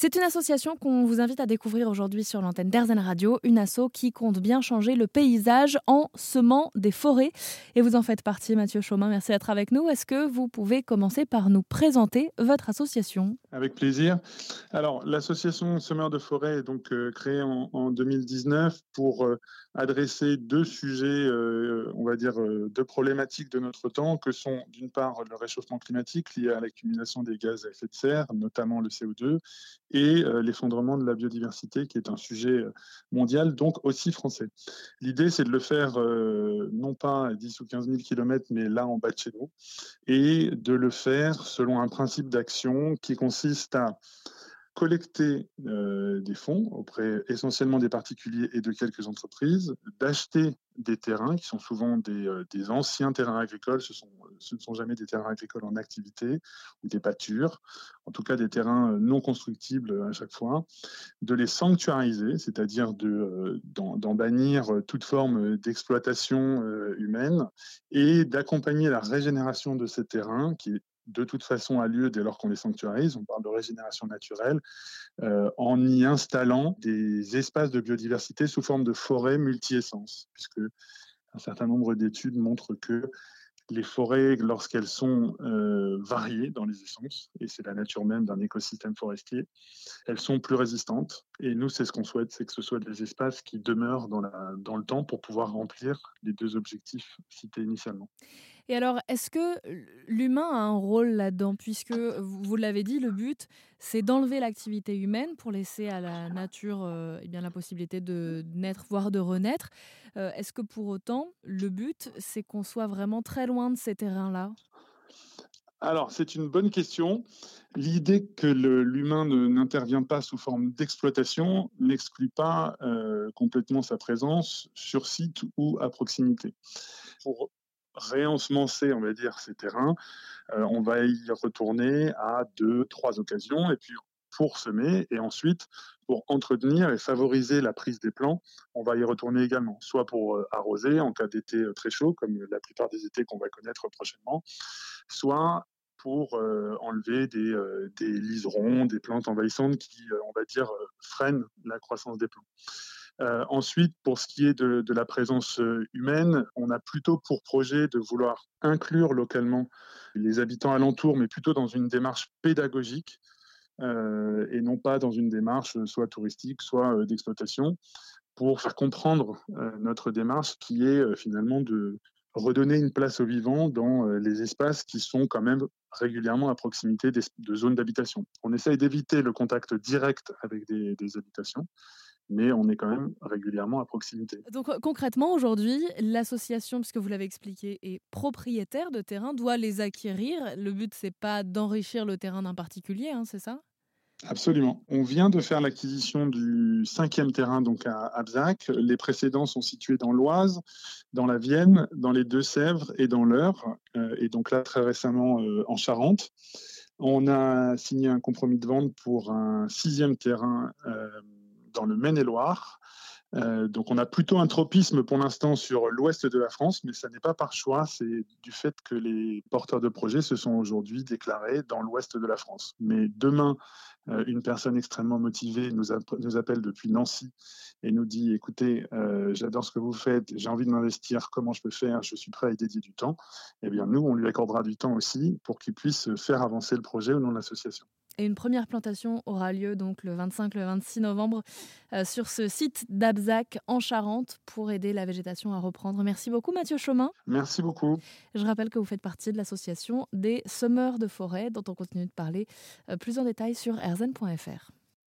C'est une association qu'on vous invite à découvrir aujourd'hui sur l'antenne d'Airzen Radio, une asso qui compte bien changer le paysage en semant des forêts. Et vous en faites partie, Mathieu Chaumin. Merci d'être avec nous. Est-ce que vous pouvez commencer par nous présenter votre association? Avec plaisir. Alors, l'association Semeurs de forêt est donc euh, créée en, 2019 pour euh, adresser deux sujets, euh, on va dire, deux problématiques de notre temps, que sont d'une part le réchauffement climatique lié à l'accumulation des gaz à effet de serre, notamment le CO2, et euh, l'effondrement de la biodiversité, qui est un sujet euh, mondial, donc aussi français. L'idée, c'est de le faire euh, non pas à 10 ou 15 000 km, mais là en bas de chez nous, et de le faire selon un principe d'action qui consiste à collecter des fonds auprès essentiellement des particuliers et de quelques entreprises, d'acheter des terrains qui sont souvent des, des anciens terrains agricoles, ce, sont, ce, ne sont jamais des terrains agricoles en activité ou des pâtures, en tout cas des terrains non constructibles à chaque fois, de les sanctuariser, c'est-à-dire d'en bannir toute forme d'exploitation humaine et d'accompagner la régénération de ces terrains qui est de toute façon a lieu dès lors qu'on les sanctuarise, on parle de régénération naturelle, euh, en y installant des espaces de biodiversité sous forme de forêts multi-essences, puisque un certain nombre d'études montrent que les forêts, lorsqu'elles sont euh, variées dans les essences, et c'est la nature même d'un écosystème forestier, elles sont plus résistantes. Et nous, c'est ce qu'on souhaite, c'est que ce soit des espaces qui demeurent dans, le temps pour pouvoir remplir les deux objectifs cités initialement. Et alors, est-ce que l'humain a un rôle là-dedans? Puisque, vous l'avez dit, le but, c'est d'enlever l'activité humaine pour laisser à la nature euh, eh bien, la possibilité de naître, voire de renaître. Euh, est-ce que pour autant, le but, c'est qu'on soit vraiment très loin de ces terrains-là? Alors, c'est une bonne question. L'idée que l'humain n'intervient pas sous forme d'exploitation n'exclut pas euh, complètement sa présence sur site ou à proximité. Pour réensemencer, on va ces terrains, euh, on va y retourner à deux, trois occasions, et puis pour semer, et ensuite pour entretenir et favoriser la prise des plants, on va y retourner également, soit pour euh, arroser en cas d'été euh, très chaud, comme la plupart des étés qu'on va connaître prochainement, soit pour enlever des, des, liserons, des plantes envahissantes qui, on va dire, freinent la croissance des plants. Euh, ensuite, pour ce qui est de, la présence euh, humaine, on a plutôt pour projet de vouloir inclure localement les habitants alentours, mais plutôt dans une démarche pédagogique euh, et non pas dans une démarche soit touristique, soit d'exploitation, pour faire comprendre notre démarche qui est finalement de redonner une place aux vivants dans les espaces qui sont quand même régulièrement à proximité de zones d'habitation. On essaye d'éviter le contact direct avec des habitations mais on est quand même régulièrement à proximité. Donc euh, concrètement, aujourd'hui, l'association, puisque vous l'avez expliqué, est propriétaire de terrain, doit les acquérir. Le but, c'est pas d'enrichir le terrain d'un particulier, hein, c'est ça? Absolument. On vient de faire l'acquisition du cinquième terrain donc à Abzac. Les précédents sont situés dans l'Oise, dans la Vienne, dans les Deux-Sèvres et dans l'Eure. Euh, et donc là, très récemment, euh, en Charente. On a signé un compromis de vente pour un sixième terrain dans le Maine-et-Loire. Euh, donc on a plutôt un tropisme pour l'instant sur l'ouest de la France, mais ça n'est pas par choix, c'est du fait que les porteurs de projets se sont aujourd'hui déclarés dans l'ouest de la France. Mais demain, euh, une personne extrêmement motivée nous, appelle depuis Nancy et nous dit, écoutez, euh, j'adore ce que vous faites, j'ai envie de m'investir, comment je peux faire, je suis prêt à y dédier du temps. Eh bien nous, on lui accordera du temps aussi pour qu'il puisse faire avancer le projet au nom de l'association. Et une première plantation aura lieu donc le 25, le 26 novembre euh, sur ce site d'Abzac en Charente pour aider la végétation à reprendre. Merci beaucoup Mathieu Chaumin. Merci beaucoup. Je rappelle que vous faites partie de l'association des semeurs de forêt dont on continue de parler euh, plus en détail sur erzen.fr.